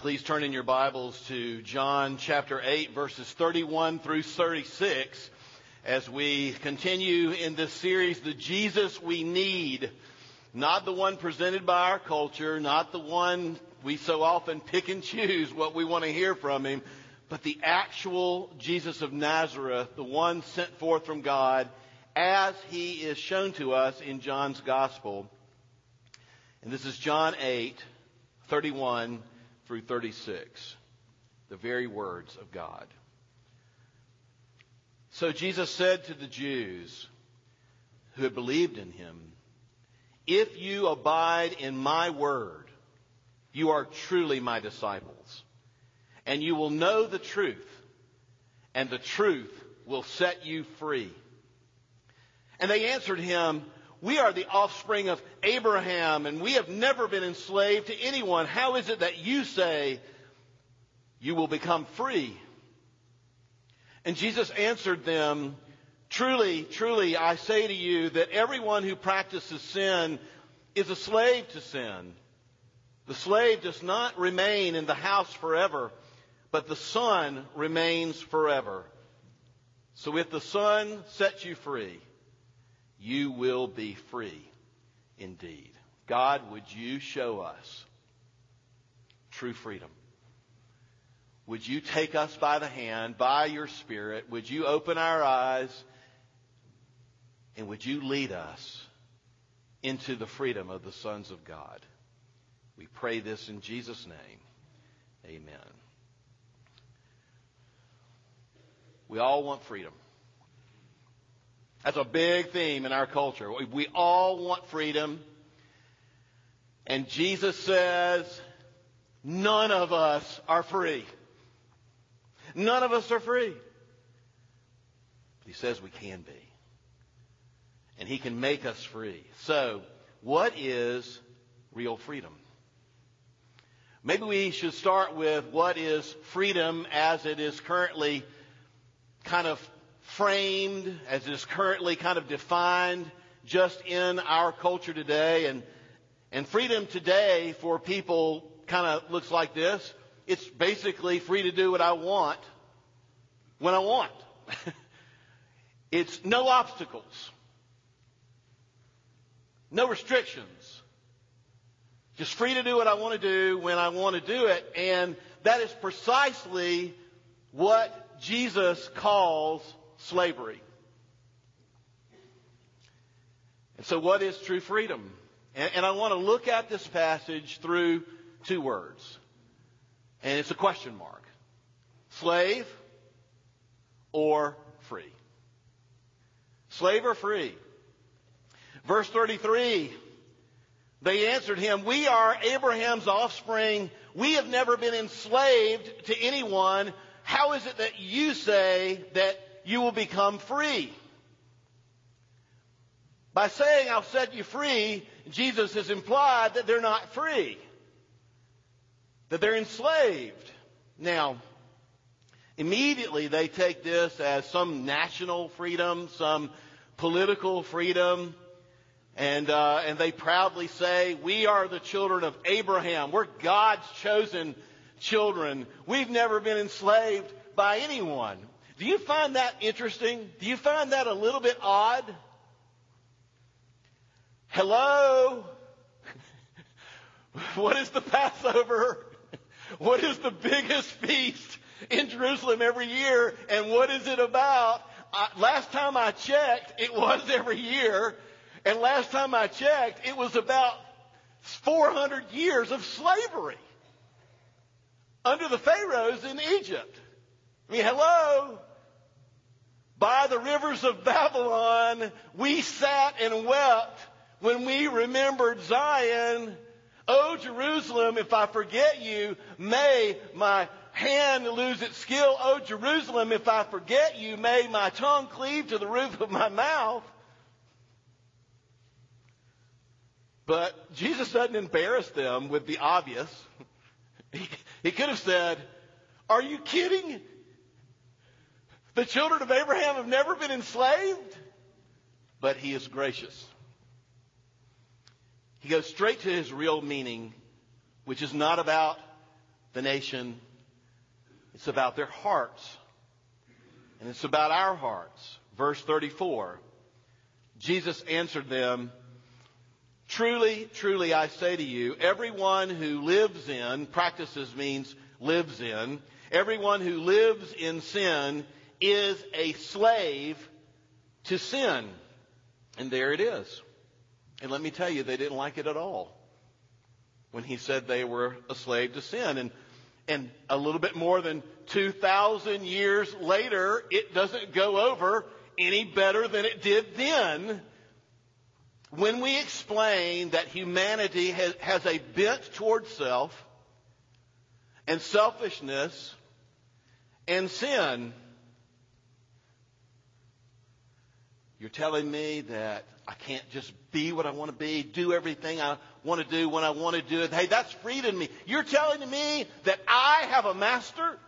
Please turn in your Bibles to John chapter 8, verses 31 through 36, as we continue in this series, The Jesus We Need. Not the one presented by our culture, not the one we so often pick and choose what we want to hear from him, but the actual Jesus of Nazareth, the one sent forth from God, as he is shown to us in John's Gospel. And this is John 8, 31 through 36, the very words of God. So Jesus said to the Jews who had believed in him, If you abide in my word, you are truly my disciples, and you will know the truth, and the truth will set you free. And they answered him, we are the offspring of Abraham and we have never been enslaved to anyone. How is it that you say you will become free? And Jesus answered them, Truly, truly, I say to you that everyone who practices sin is a slave to sin. The slave does not remain in the house forever, but the son remains forever. So if the son sets you free, you will be free indeed. God, would you show us true freedom? Would you take us by the hand, by your Spirit? Would you open our eyes? And would you lead us into the freedom of the sons of God? We pray this in Jesus' name. Amen. We all want freedom. That's a big theme in our culture. We all want freedom. And Jesus says, none of us are free. None of us are free. But he says we can be. And he can make us free. So, what is real freedom? Maybe we should start with what is freedom as it is currently kind of framed, as it is currently kind of defined just in our culture today. And, and freedom today for people kind of looks like this. It's basically free to do what I want when I want. it's no obstacles. No restrictions. Just free to do what I want to do when I want to do it. And that is precisely what Jesus calls slavery. And so, what is true freedom? And, and I want to look at this passage through two words. And it's a question mark slave or free? Slave or free? Verse 33 they answered him, We are Abraham's offspring. We have never been enslaved to anyone. How is it that you say that you will become free. By saying, I'll set you free, Jesus has implied that they're not free, that they're enslaved. Now, immediately they take this as some national freedom, some political freedom, and, uh, and they proudly say, We are the children of Abraham. We're God's chosen children. We've never been enslaved by anyone. Do you find that interesting? Do you find that a little bit odd? Hello? what is the Passover? What is the biggest feast in Jerusalem every year? And what is it about? Uh, last time I checked, it was every year. And last time I checked, it was about 400 years of slavery under the pharaohs in Egypt. I mean, hello? By the rivers of Babylon, we sat and wept when we remembered Zion. O Jerusalem, if I forget you, may my hand lose its skill. O Jerusalem, if I forget you, may my tongue cleave to the roof of my mouth. But Jesus doesn't embarrass them with the obvious. He, he could have said, Are you kidding? The children of Abraham have never been enslaved, but he is gracious. He goes straight to his real meaning, which is not about the nation. It's about their hearts. And it's about our hearts. Verse 34. Jesus answered them, Truly, truly, I say to you, everyone who lives in, practices means lives in, everyone who lives in sin is a slave to sin. And there it is. And let me tell you, they didn't like it at all when he said they were a slave to sin. And, and a little bit more than 2,000 years later, it doesn't go over any better than it did then. When we explain that humanity has, has a bent towards self and selfishness and sin, you're telling me that I can't just be what I want to be, do everything I want to do when I want to do it. Hey, that's freedom me. You're telling me that I have a master?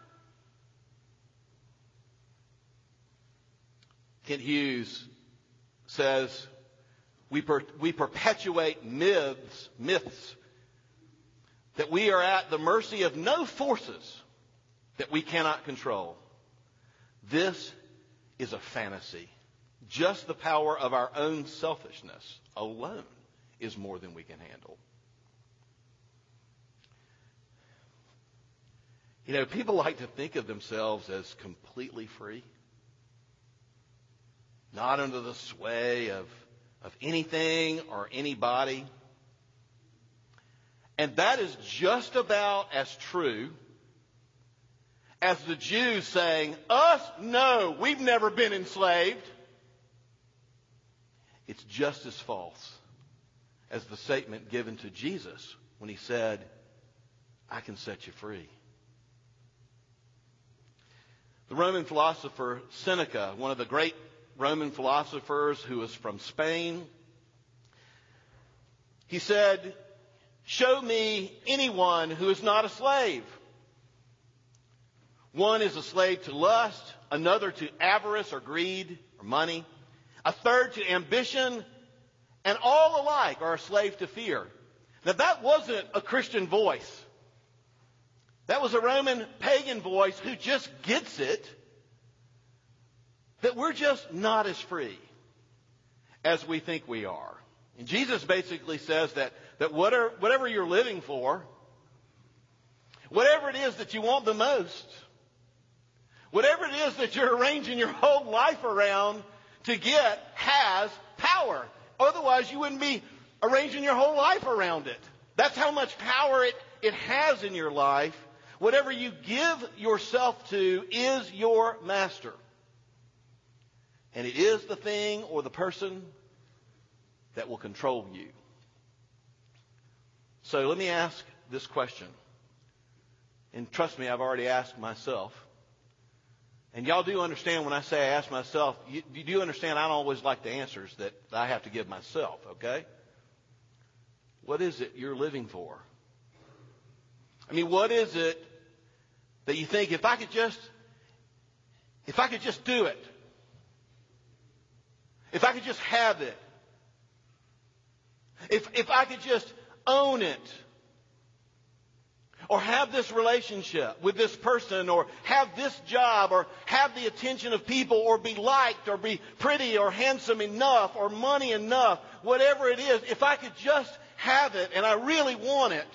Kent Hughes says, we, per, we perpetuate myths, myths that we are at the mercy of no forces that we cannot control. This is a fantasy. Just the power of our own selfishness alone is more than we can handle. You know, people like to think of themselves as completely free, not under the sway of, of anything or anybody. And that is just about as true as the Jews saying, Us? No, we've never been enslaved. It's just as false as the statement given to Jesus when he said, I can set you free. The Roman philosopher Seneca, one of the great Roman philosophers who was from Spain, he said, Show me anyone who is not a slave. One is a slave to lust, another to avarice or greed or money, a third to ambition, and all alike are a slave to fear. Now that wasn't a Christian voice. That was a Roman pagan voice who just gets it that we're just not as free as we think we are. And Jesus basically says that, that whatever, whatever you're living for, whatever it is that you want the most, whatever it is that you're arranging your whole life around to get has power. Otherwise, you wouldn't be arranging your whole life around it. That's how much power it, it has in your life. Whatever you give yourself to is your master. And it is the thing or the person that will control you. So let me ask this question. And trust me, I've already asked myself. And y'all do understand when I say I ask myself, you, you do understand I don't always like the answers that I have to give myself, okay? What is it you're living for? I mean, what is it that you think if I could just, if I could just do it, if I could just have it, if, if I could just own it, or have this relationship with this person or have this job or have the attention of people or be liked or be pretty or handsome enough or money enough, whatever it is, if I could just have it and I really want it,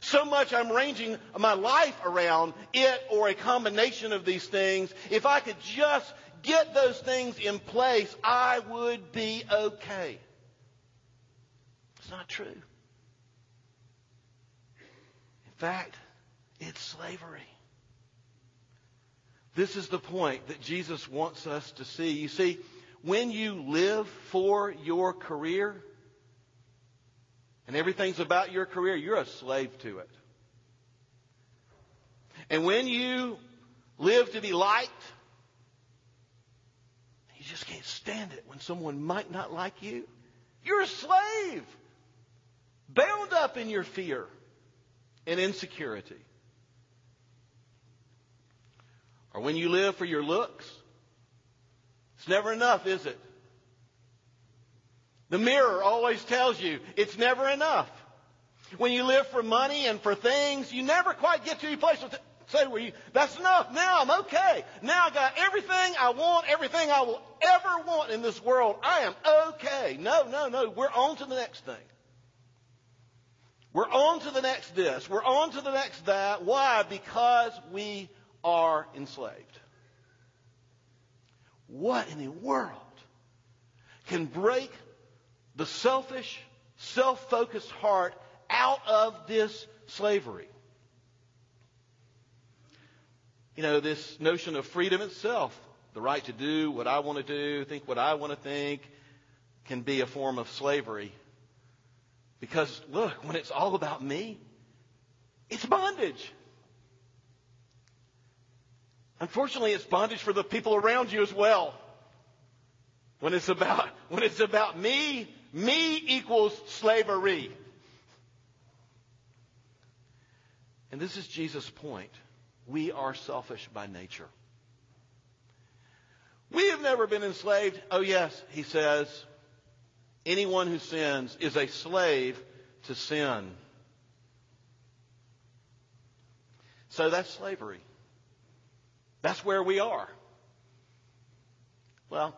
so much I'm ranging my life around it or a combination of these things, if I could just get those things in place, I would be okay. It's not true fact, it's slavery. This is the point that Jesus wants us to see. You see, when you live for your career, and everything's about your career, you're a slave to it. And when you live to be liked, you just can't stand it when someone might not like you. You're a slave, bound up in your fear and insecurity. Or when you live for your looks, it's never enough, is it? The mirror always tells you it's never enough. When you live for money and for things, you never quite get to a place to say you, that's enough. Now I'm okay. Now I got everything I want, everything I will ever want in this world. I am okay. No, no, no. We're on to the next thing. We're on to the next this. We're on to the next that. Why? Because we are enslaved. What in the world can break the selfish, self focused heart out of this slavery? You know, this notion of freedom itself, the right to do what I want to do, think what I want to think, can be a form of slavery because look, when it's all about me, it's bondage. Unfortunately, it's bondage for the people around you as well. When it's about, when it's about me, me equals slavery. And this is Jesus' point. We are selfish by nature. We have never been enslaved. Oh, yes, he says. Anyone who sins is a slave to sin. So that's slavery. That's where we are. Well,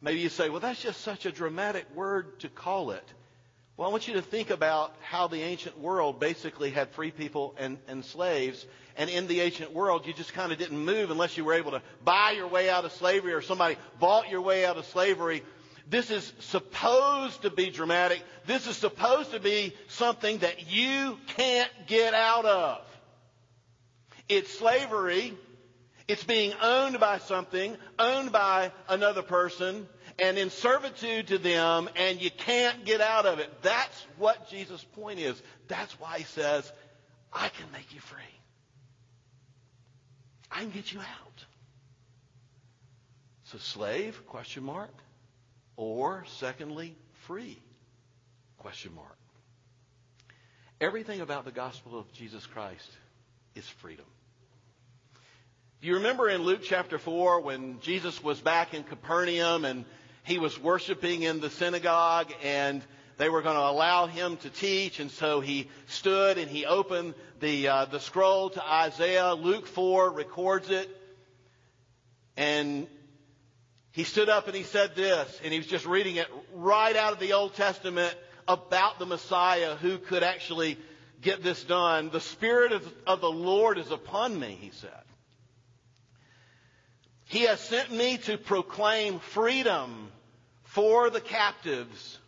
maybe you say, well, that's just such a dramatic word to call it. Well, I want you to think about how the ancient world basically had free people and, and slaves. And in the ancient world, you just kind of didn't move unless you were able to buy your way out of slavery or somebody bought your way out of slavery this is supposed to be dramatic. This is supposed to be something that you can't get out of. It's slavery. It's being owned by something, owned by another person, and in servitude to them, and you can't get out of it. That's what Jesus' point is. That's why he says, I can make you free. I can get you out. So slave, question mark. Or, secondly, free? Question mark. Everything about the gospel of Jesus Christ is freedom. Do you remember in Luke chapter 4 when Jesus was back in Capernaum and he was worshiping in the synagogue and they were going to allow him to teach and so he stood and he opened the, uh, the scroll to Isaiah. Luke 4 records it. And he stood up and he said this, and he was just reading it right out of the Old Testament about the Messiah who could actually get this done. The Spirit of, of the Lord is upon me, he said. He has sent me to proclaim freedom for the captives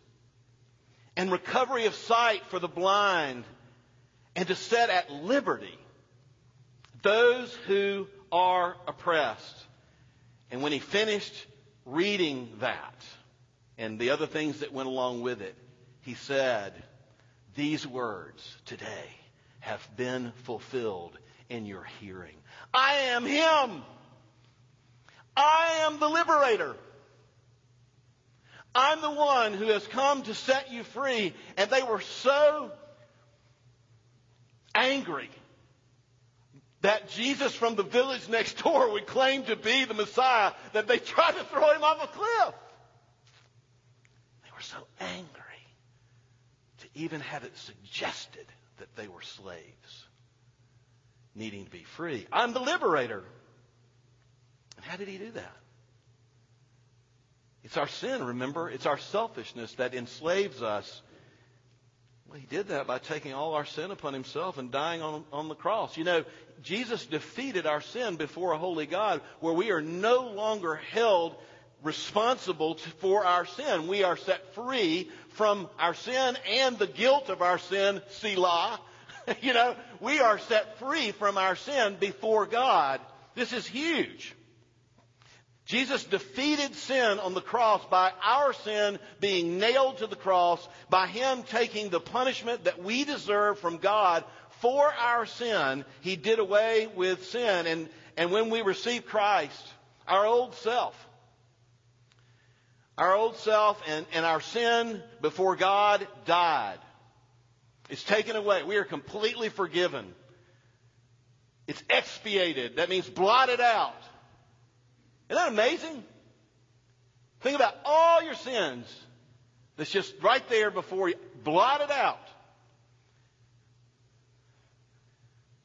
and recovery of sight for the blind and to set at liberty those who are oppressed. And when he finished reading that and the other things that went along with it, he said, These words today have been fulfilled in your hearing. I am Him. I am the liberator. I'm the one who has come to set you free. And they were so angry that Jesus from the village next door would claim to be the Messiah that they tried to throw him off a cliff. They were so angry to even have it suggested that they were slaves needing to be free. I'm the liberator. And how did he do that? It's our sin, remember? It's our selfishness that enslaves us well, he did that by taking all our sin upon himself and dying on, on the cross. You know, Jesus defeated our sin before a holy God where we are no longer held responsible for our sin. We are set free from our sin and the guilt of our sin, Selah. you know, we are set free from our sin before God. This is huge. Jesus defeated sin on the cross by our sin being nailed to the cross, by Him taking the punishment that we deserve from God for our sin. He did away with sin. And, and when we receive Christ, our old self, our old self and, and our sin before God died. It's taken away. We are completely forgiven. It's expiated. That means blotted out. Isn't that amazing? Think about all your sins that's just right there before you, blotted out.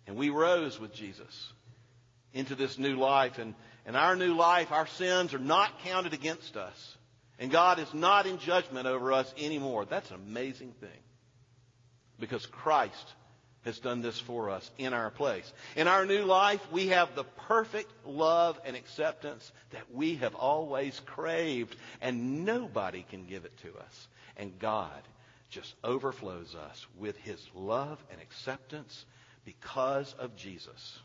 And we rose with Jesus into this new life. And, and our new life, our sins are not counted against us. And God is not in judgment over us anymore. That's an amazing thing. Because Christ has done this for us in our place. In our new life, we have the perfect love and acceptance that we have always craved, and nobody can give it to us. And God just overflows us with his love and acceptance because of Jesus.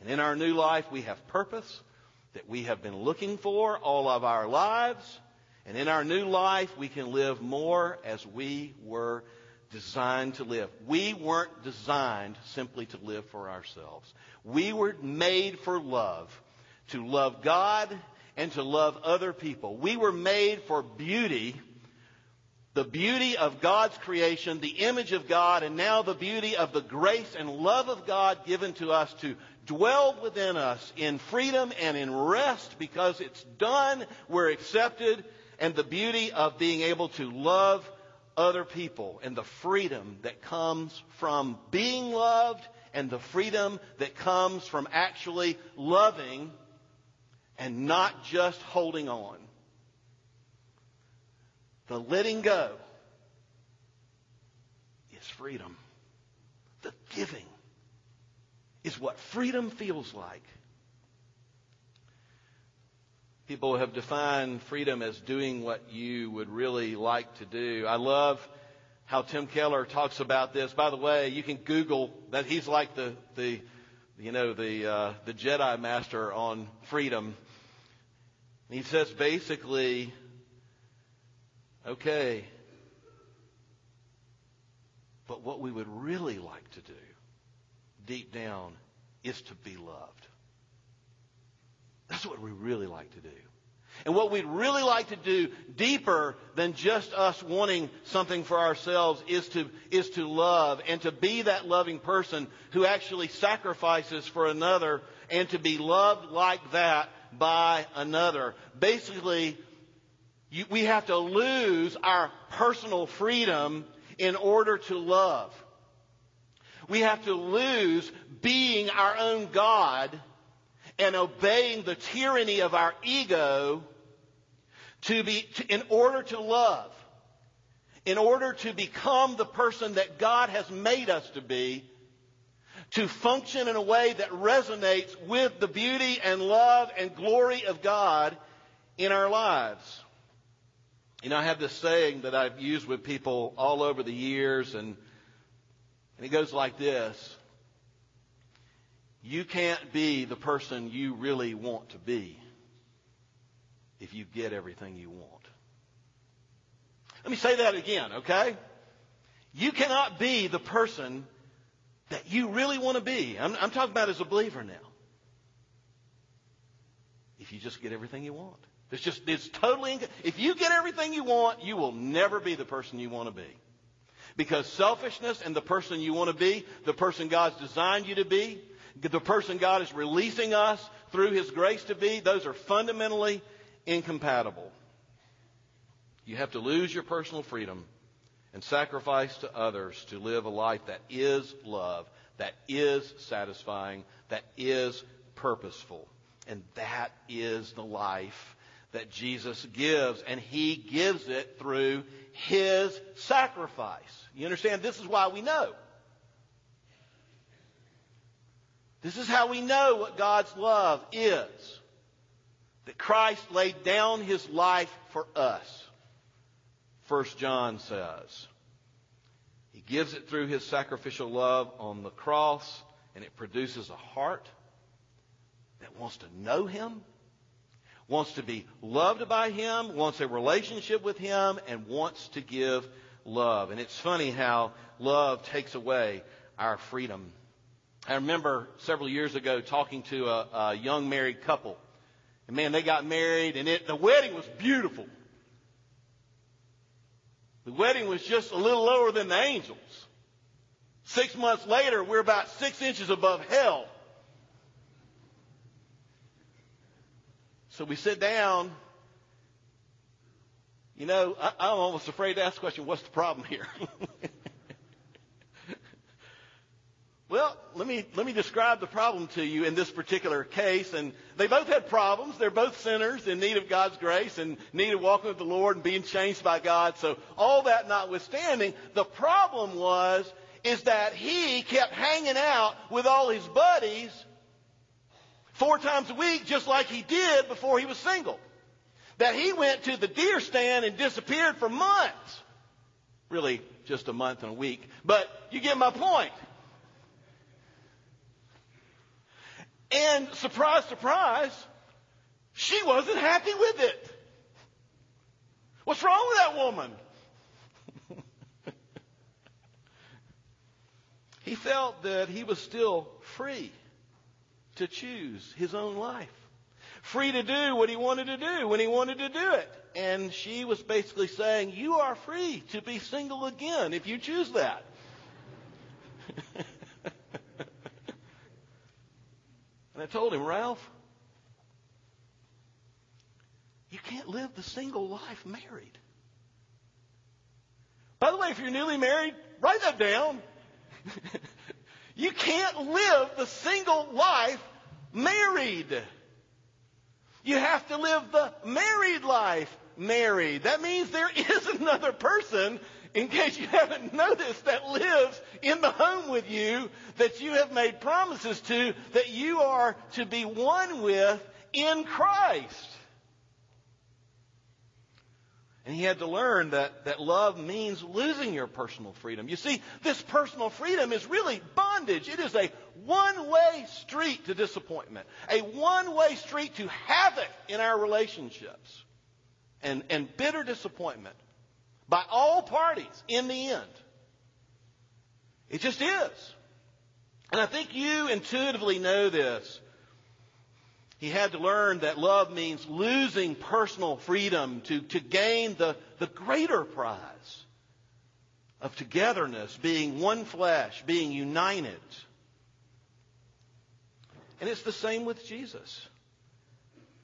And in our new life, we have purpose that we have been looking for all of our lives. And in our new life, we can live more as we were designed to live. We weren't designed simply to live for ourselves. We were made for love, to love God and to love other people. We were made for beauty, the beauty of God's creation, the image of God, and now the beauty of the grace and love of God given to us to dwell within us in freedom and in rest because it's done, we're accepted, and the beauty of being able to love other people and the freedom that comes from being loved and the freedom that comes from actually loving and not just holding on. The letting go is freedom. The giving is what freedom feels like. People have defined freedom as doing what you would really like to do. I love how Tim Keller talks about this. By the way, you can Google that he's like the, the you know, the, uh, the Jedi master on freedom. He says basically, okay, but what we would really like to do deep down is to be loved. That's what we really like to do. And what we'd really like to do deeper than just us wanting something for ourselves is to, is to love and to be that loving person who actually sacrifices for another and to be loved like that by another. Basically, you, we have to lose our personal freedom in order to love. We have to lose being our own God and obeying the tyranny of our ego to be, to, in order to love, in order to become the person that God has made us to be, to function in a way that resonates with the beauty and love and glory of God in our lives. You know, I have this saying that I've used with people all over the years, and, and it goes like this you can't be the person you really want to be if you get everything you want. Let me say that again, okay? You cannot be the person that you really want to be. I'm, I'm talking about as a believer now. If you just get everything you want. It's just, it's totally, if you get everything you want, you will never be the person you want to be. Because selfishness and the person you want to be, the person God's designed you to be, the person God is releasing us through His grace to be, those are fundamentally incompatible. You have to lose your personal freedom and sacrifice to others to live a life that is love, that is satisfying, that is purposeful. And that is the life that Jesus gives. And He gives it through His sacrifice. You understand? This is why we know. This is how we know what God's love is. That Christ laid down his life for us. First John says. He gives it through his sacrificial love on the cross, and it produces a heart that wants to know him, wants to be loved by him, wants a relationship with him, and wants to give love. And it's funny how love takes away our freedom I remember several years ago talking to a, a young married couple. And man, they got married and it, the wedding was beautiful. The wedding was just a little lower than the angels. Six months later, we're about six inches above hell. So we sit down. You know, I, I'm almost afraid to ask the question, what's the problem here? Well, let me, let me describe the problem to you in this particular case. And they both had problems. They're both sinners in need of God's grace and need of walking with the Lord and being changed by God. So all that notwithstanding, the problem was, is that he kept hanging out with all his buddies four times a week just like he did before he was single. That he went to the deer stand and disappeared for months. Really, just a month and a week. But you get my point. And surprise, surprise, she wasn't happy with it. What's wrong with that woman? he felt that he was still free to choose his own life. Free to do what he wanted to do when he wanted to do it. And she was basically saying, You are free to be single again if you choose that. and I told him, Ralph, you can't live the single life married. By the way, if you're newly married, write that down. You can't live the single life married. You have to live the married life married. That means there is another person, in case you haven't noticed, that lives in the home with you that you have made promises to that you are to be one with in Christ. And he had to learn that, that love means losing your personal freedom. You see, this personal freedom is really bondage. It is a one-way street to disappointment. A one-way street to havoc in our relationships. And, and bitter disappointment by all parties in the end. It just is. And I think you intuitively know this. He had to learn that love means losing personal freedom to, to gain the, the greater prize of togetherness, being one flesh, being united. And it's the same with Jesus.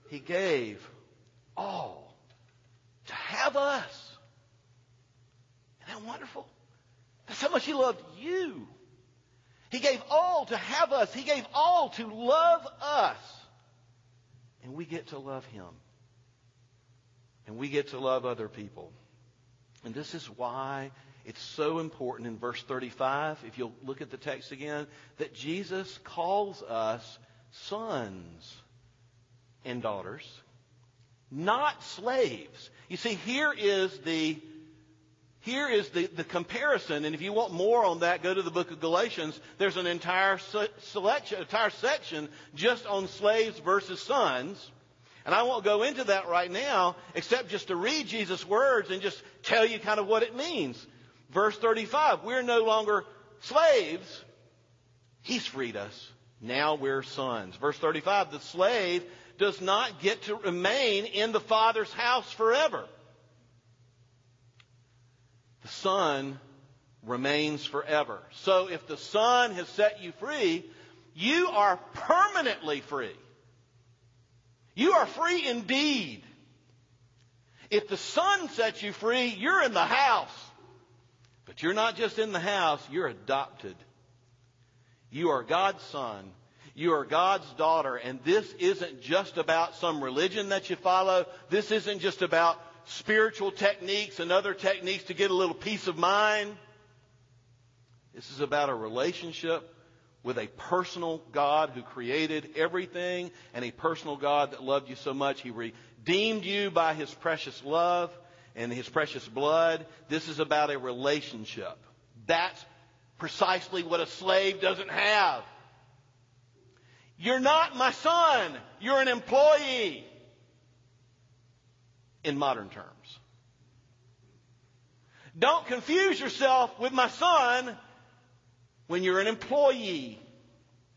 He gave all to have us. Isn't that wonderful? That's how much He loved you. He gave all to have us. He gave all to love us. And we get to love Him. And we get to love other people. And this is why it's so important in verse 35, if you'll look at the text again, that Jesus calls us sons and daughters, not slaves. You see, here is the here is the, the comparison, and if you want more on that, go to the book of Galatians. There's an entire selection, entire section just on slaves versus sons. And I won't go into that right now, except just to read Jesus' words and just tell you kind of what it means. Verse 35, we're no longer slaves. He's freed us. Now we're sons. Verse 35, the slave does not get to remain in the Father's house forever. The Son remains forever. So if the Son has set you free, you are permanently free. You are free indeed. If the Son sets you free, you're in the house. But you're not just in the house, you're adopted. You are God's son. You are God's daughter. And this isn't just about some religion that you follow. This isn't just about spiritual techniques and other techniques to get a little peace of mind. This is about a relationship with a personal God who created everything and a personal God that loved you so much. He redeemed you by his precious love and his precious blood. This is about a relationship. That's precisely what a slave doesn't have. You're not my son. You're an employee in modern terms. Don't confuse yourself with my son when you're an employee.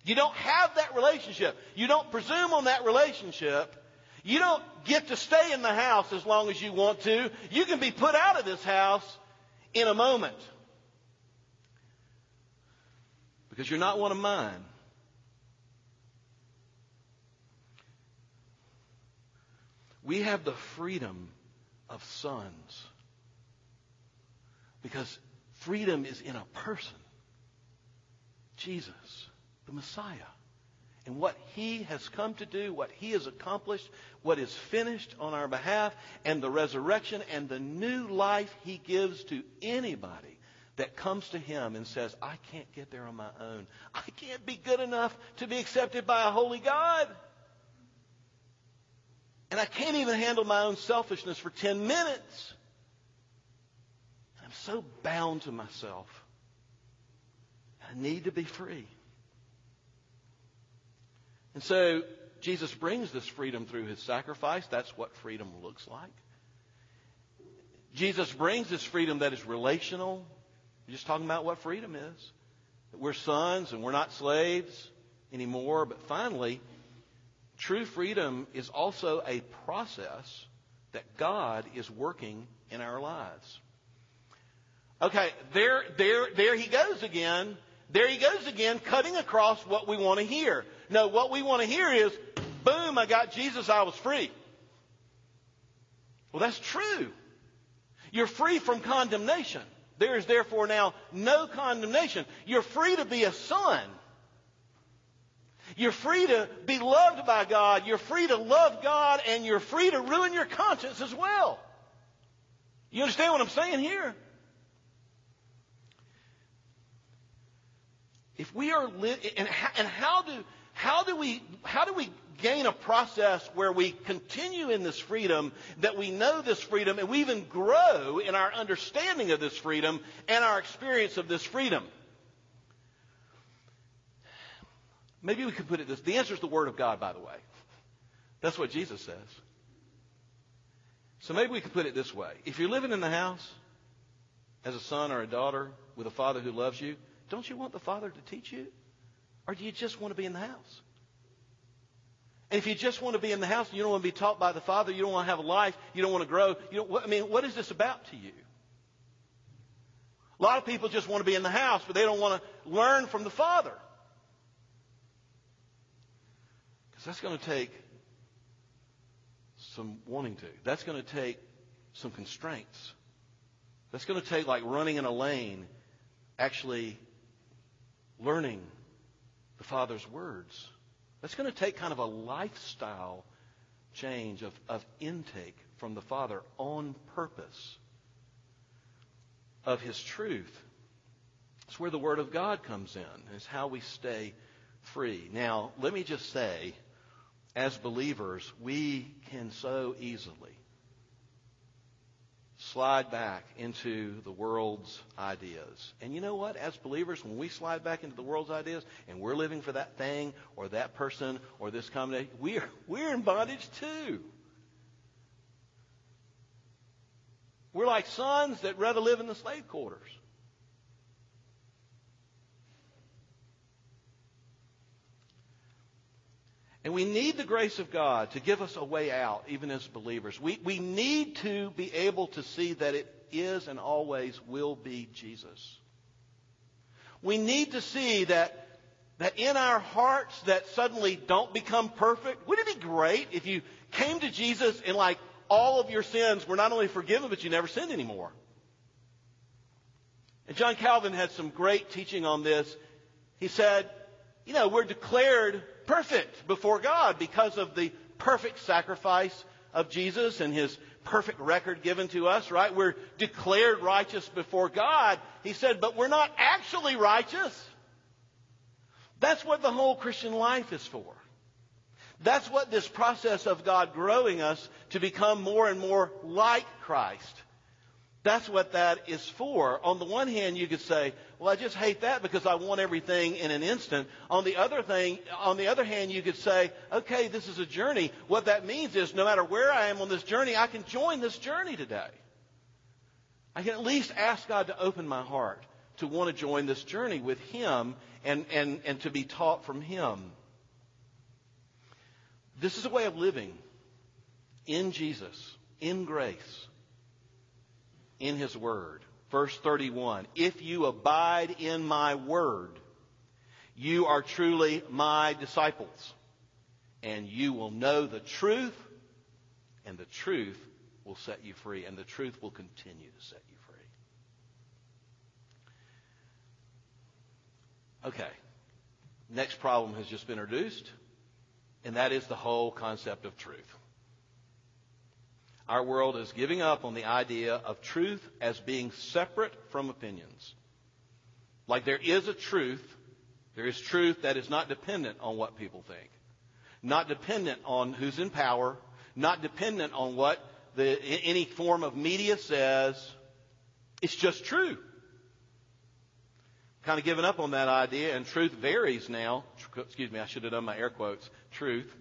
You don't have that relationship. You don't presume on that relationship. You don't get to stay in the house as long as you want to. You can be put out of this house in a moment. Because you're not one of mine. We have the freedom of sons. Because freedom is in a person. Jesus, the Messiah, and what he has come to do, what he has accomplished, what is finished on our behalf, and the resurrection and the new life he gives to anybody that comes to him and says, I can't get there on my own. I can't be good enough to be accepted by a holy God. And I can't even handle my own selfishness for 10 minutes. I'm so bound to myself. I need to be free. And so Jesus brings this freedom through his sacrifice. That's what freedom looks like. Jesus brings this freedom that is relational. We're just talking about what freedom is. That we're sons and we're not slaves anymore. But finally, true freedom is also a process that God is working in our lives. Okay, there, there, there he goes again. There he goes again, cutting across what we want to hear. No, what we want to hear is, boom, I got Jesus, I was free. Well, that's true. You're free from condemnation. There is therefore now no condemnation. You're free to be a son. You're free to be loved by God. You're free to love God, and you're free to ruin your conscience as well. You understand what I'm saying here? If we are li- and, and how do how do we how do we gain a process where we continue in this freedom, that we know this freedom, and we even grow in our understanding of this freedom and our experience of this freedom? Maybe we could put it this. The answer is the Word of God, by the way. That's what Jesus says. So maybe we could put it this way. If you're living in the house as a son or a daughter with a father who loves you, don't you want the Father to teach you? Or do you just want to be in the house? And if you just want to be in the house and you don't want to be taught by the Father, you don't want to have a life, you don't want to grow, you don't, I mean, what is this about to you? A lot of people just want to be in the house, but they don't want to learn from the Father. Because that's going to take some wanting to. That's going to take some constraints. That's going to take like running in a lane, actually learning the Father's words. That's going to take kind of a lifestyle change of, of intake from the Father on purpose of His truth. It's where the Word of God comes in. It's how we stay free. Now, let me just say, as believers, we can so easily slide back into the world's ideas. And you know what? As believers, when we slide back into the world's ideas and we're living for that thing or that person or this combination, we're, we're in bondage too. We're like sons that rather live in the slave quarters. And we need the grace of God to give us a way out, even as believers. We, we need to be able to see that it is and always will be Jesus. We need to see that, that in our hearts that suddenly don't become perfect. Wouldn't it be great if you came to Jesus and like all of your sins were not only forgiven, but you never sinned anymore? And John Calvin had some great teaching on this. He said, you know, we're declared perfect before God because of the perfect sacrifice of Jesus and his perfect record given to us, right? We're declared righteous before God. He said, but we're not actually righteous. That's what the whole Christian life is for. That's what this process of God growing us to become more and more like Christ that's what that is for. On the one hand, you could say, well, I just hate that because I want everything in an instant. On the other thing, on the other hand, you could say, okay, this is a journey. What that means is no matter where I am on this journey, I can join this journey today. I can at least ask God to open my heart to want to join this journey with Him and, and, and to be taught from Him. This is a way of living in Jesus, in grace in his word. Verse 31 If you abide in my word, you are truly my disciples, and you will know the truth, and the truth will set you free, and the truth will continue to set you free. Okay, Next problem has just been introduced, and that is the whole concept of truth. Our world is giving up on the idea of truth as being separate from opinions. Like there is a truth, there is truth that is not dependent on what people think, not dependent on who's in power, not dependent on what the, any form of media says. It's just true. Kind of given up on that idea, and truth varies now. Excuse me, I should have done my air quotes. Truth,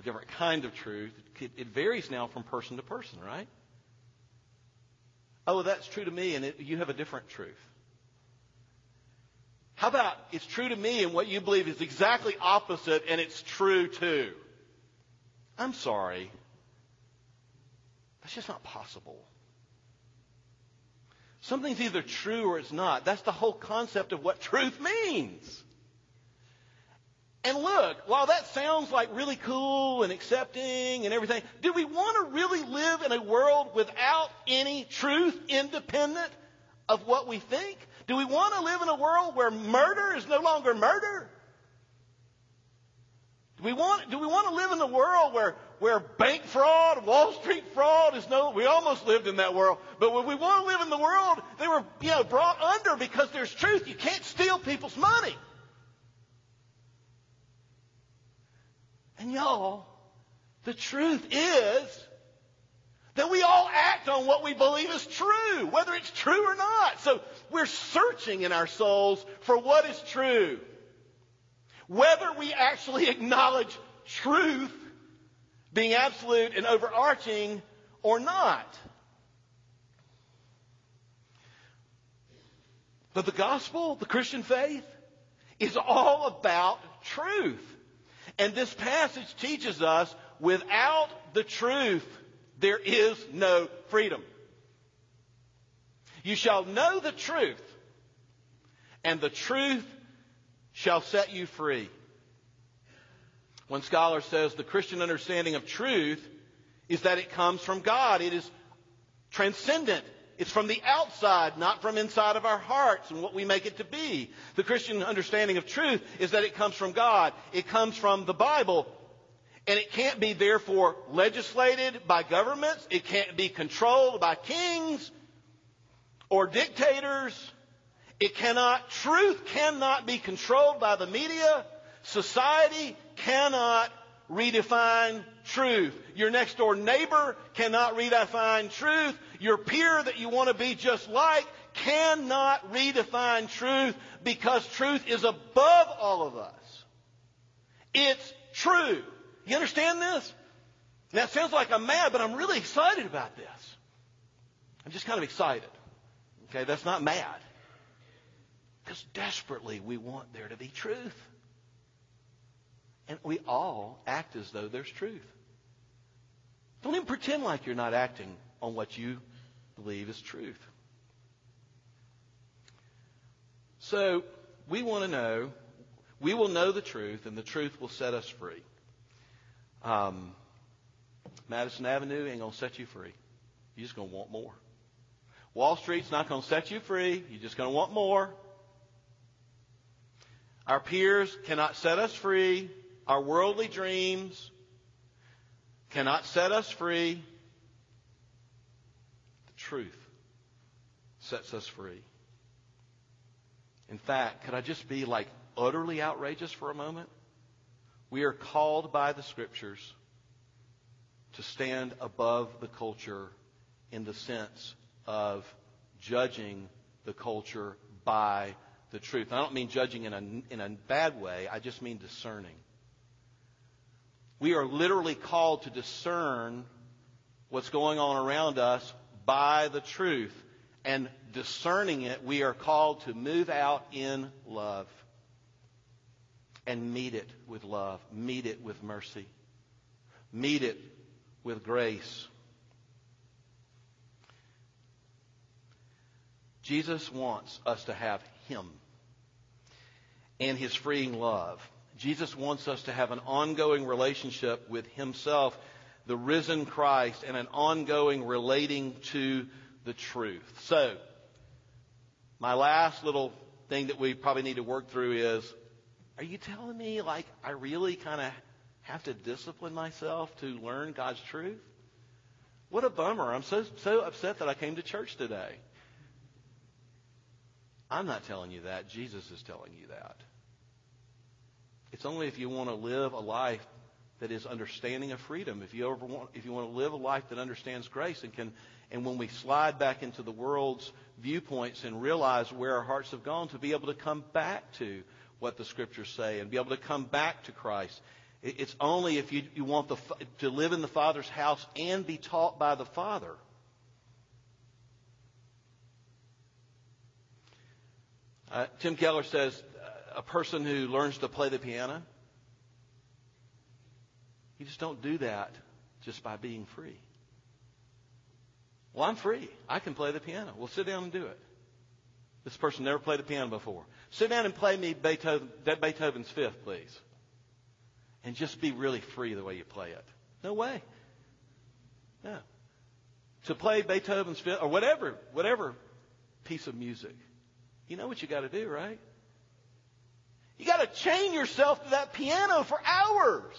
a different kind of truth. It varies now from person to person, right? Oh, that's true to me, and it, you have a different truth. How about it's true to me and what you believe is exactly opposite and it's true too? I'm sorry. That's just not possible. Something's either true or it's not. That's the whole concept of what truth means. And look, while that sounds like really cool and accepting and everything, do we want to really live in a world without any truth independent of what we think? Do we want to live in a world where murder is no longer murder? Do we want, do we want to live in a world where, where bank fraud, Wall Street fraud is no, we almost lived in that world, but when we want to live in the world, they were, you know, brought under because there's truth. You can't steal people's money. And y'all, the truth is that we all act on what we believe is true, whether it's true or not. So we're searching in our souls for what is true. Whether we actually acknowledge truth being absolute and overarching or not. But the gospel, the Christian faith, is all about truth. And this passage teaches us without the truth, there is no freedom. You shall know the truth, and the truth shall set you free. One scholar says the Christian understanding of truth is that it comes from God. It is transcendent. It's from the outside, not from inside of our hearts and what we make it to be. The Christian understanding of truth is that it comes from God. It comes from the Bible. And it can't be therefore legislated by governments. It can't be controlled by kings or dictators. It cannot, truth cannot be controlled by the media. Society cannot redefine truth. Your next door neighbor cannot redefine truth. Your peer that you want to be just like cannot redefine truth because truth is above all of us. It's true. You understand this? Now it sounds like I'm mad, but I'm really excited about this. I'm just kind of excited. Okay, that's not mad. Because desperately we want there to be truth. And we all act as though there's truth. Don't even pretend like you're not acting on what you believe is truth. So, we want to know, we will know the truth, and the truth will set us free. Um, Madison Avenue ain't going to set you free. You're just going to want more. Wall Street's not going to set you free. You're just going to want more. Our peers cannot set us free. Our worldly dreams cannot set us free. Truth sets us free. In fact, could I just be like utterly outrageous for a moment? We are called by the scriptures to stand above the culture in the sense of judging the culture by the truth. I don't mean judging in a, in a bad way, I just mean discerning. We are literally called to discern what's going on around us by the truth. And discerning it, we are called to move out in love and meet it with love, meet it with mercy, meet it with grace. Jesus wants us to have Him and His freeing love. Jesus wants us to have an ongoing relationship with Himself, the risen Christ, and an ongoing relating to the truth. So, my last little thing that we probably need to work through is Are you telling me like I really kind of have to discipline myself to learn God's truth? What a bummer. I'm so so upset that I came to church today. I'm not telling you that. Jesus is telling you that. It's only if you want to live a life that is understanding of freedom. If you ever want, if you want to live a life that understands grace and can, and when we slide back into the world's viewpoints and realize where our hearts have gone, to be able to come back to what the scriptures say and be able to come back to Christ. It's only if you, you want the, to live in the Father's house and be taught by the Father. Uh, Tim Keller says uh, a person who learns to play the piano, you just don't do that just by being free. Well, I'm free. I can play the piano. Well, sit down and do it. This person never played the piano before. Sit down and play me Beethoven, Beethoven's Fifth, please. And just be really free the way you play it. No way. No. To play Beethoven's Fifth or whatever, whatever piece of music, you know what you got to do, right? You got to chain yourself to that piano for hours.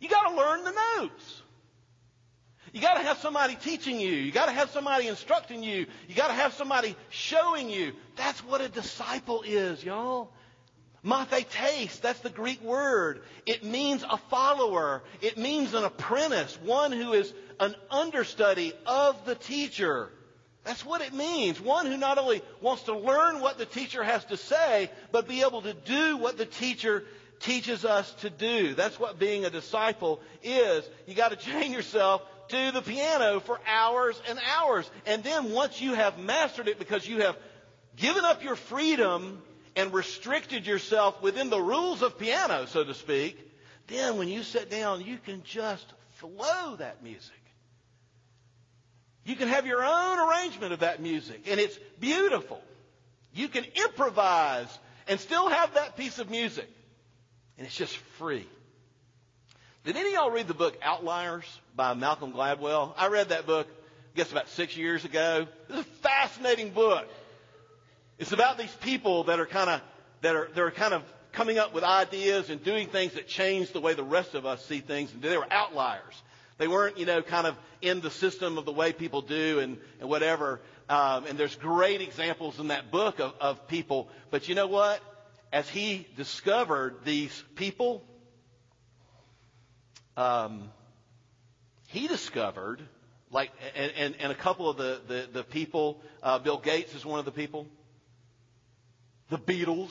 You got to learn the notes. You got to have somebody teaching you. You got to have somebody instructing you. You got to have somebody showing you. That's what a disciple is, y'all. Mathetes, that's the Greek word. It means a follower. It means an apprentice, one who is an understudy of the teacher. That's what it means. One who not only wants to learn what the teacher has to say, but be able to do what the teacher teaches us to do. That's what being a disciple is. You got to chain yourself to the piano for hours and hours. And then once you have mastered it because you have given up your freedom and restricted yourself within the rules of piano, so to speak, then when you sit down, you can just flow that music. You can have your own arrangement of that music, and it's beautiful. You can improvise and still have that piece of music, and it's just free. Did any of y'all read the book Outliers by Malcolm Gladwell? I read that book, I guess about six years ago. It's a fascinating book. It's about these people that are kind of that are they're kind of coming up with ideas and doing things that change the way the rest of us see things. And they were outliers. They weren't, you know, kind of in the system of the way people do and, and whatever. Um, and there's great examples in that book of, of people. But you know what? As he discovered these people, um, he discovered, like, and, and, and, a couple of the, the, the people, uh, Bill Gates is one of the people. The Beatles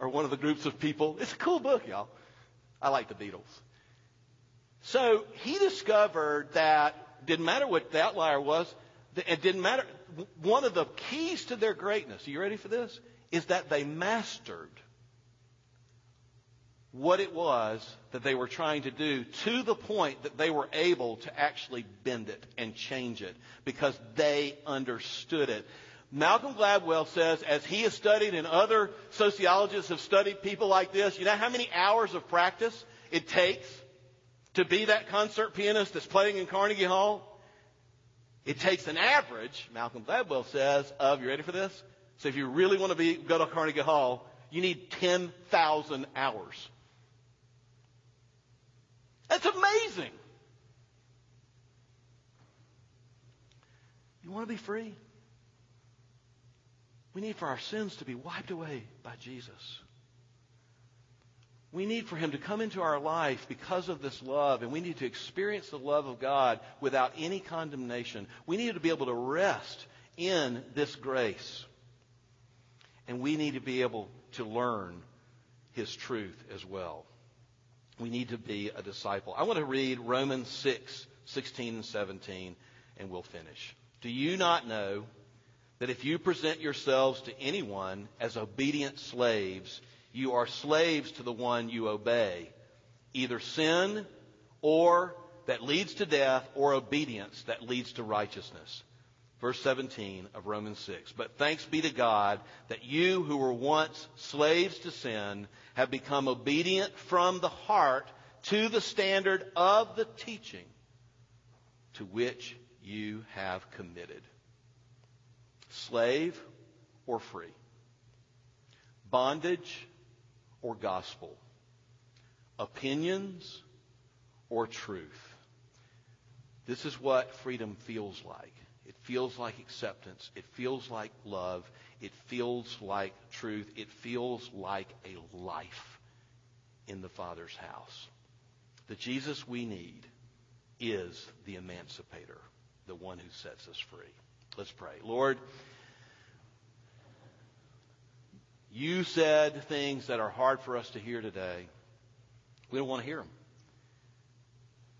are one of the groups of people. It's a cool book, y'all. I like the Beatles. So he discovered that didn't matter what the outlier was, it didn't matter. One of the keys to their greatness, are you ready for this? Is that they mastered what it was that they were trying to do to the point that they were able to actually bend it and change it because they understood it. Malcolm Gladwell says, as he has studied and other sociologists have studied people like this, you know how many hours of practice it takes to be that concert pianist that's playing in Carnegie Hall? It takes an average, Malcolm Gladwell says, of, you ready for this? So if you really want to be, go to Carnegie Hall, you need 10,000 hours. That's amazing. You want to be free? We need for our sins to be wiped away by Jesus. We need for Him to come into our life because of this love, and we need to experience the love of God without any condemnation. We need to be able to rest in this grace. And we need to be able to learn His truth as well. We need to be a disciple. I want to read Romans 6, 16 and 17, and we'll finish. Do you not know that if you present yourselves to anyone as obedient slaves, you are slaves to the one you obey, either sin or that leads to death or obedience that leads to righteousness. Verse 17 of Romans 6. But thanks be to God that you who were once slaves to sin have become obedient from the heart to the standard of the teaching to which you have committed. Slave or free. Bondage or gospel, opinions or truth. This is what freedom feels like. It feels like acceptance. It feels like love. It feels like truth. It feels like a life in the Father's house. The Jesus we need is the emancipator, the one who sets us free. Let's pray. Lord, you said things that are hard for us to hear today. We don't want to hear them.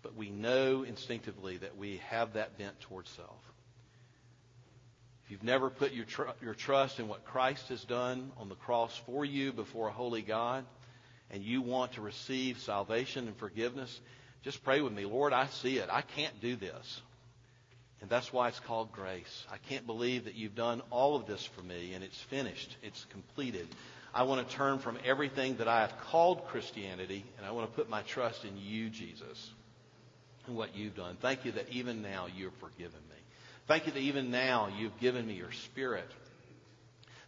But we know instinctively that we have that bent towards self. If you've never put your, tr- your trust in what Christ has done on the cross for you before a holy God, and you want to receive salvation and forgiveness, just pray with me. Lord, I see it. I can't do this. And that's why it's called grace. I can't believe that you've done all of this for me and it's finished. It's completed. I want to turn from everything that I have called Christianity and I want to put my trust in you, Jesus, and what you've done. Thank you that even now you've forgiven me. Thank you that even now you've given me your spirit.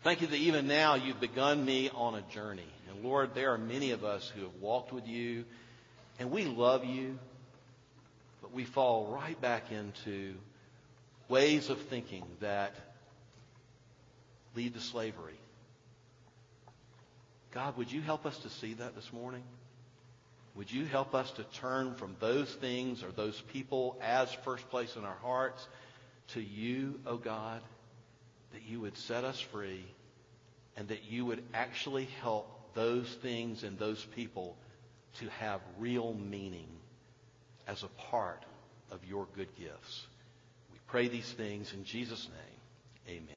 Thank you that even now you've begun me on a journey. And Lord, there are many of us who have walked with you and we love you, but we fall right back into ways of thinking that lead to slavery. God, would you help us to see that this morning? Would you help us to turn from those things or those people as first place in our hearts to you, O oh God, that you would set us free and that you would actually help those things and those people to have real meaning as a part of your good gifts. We pray these things in Jesus' name. Amen.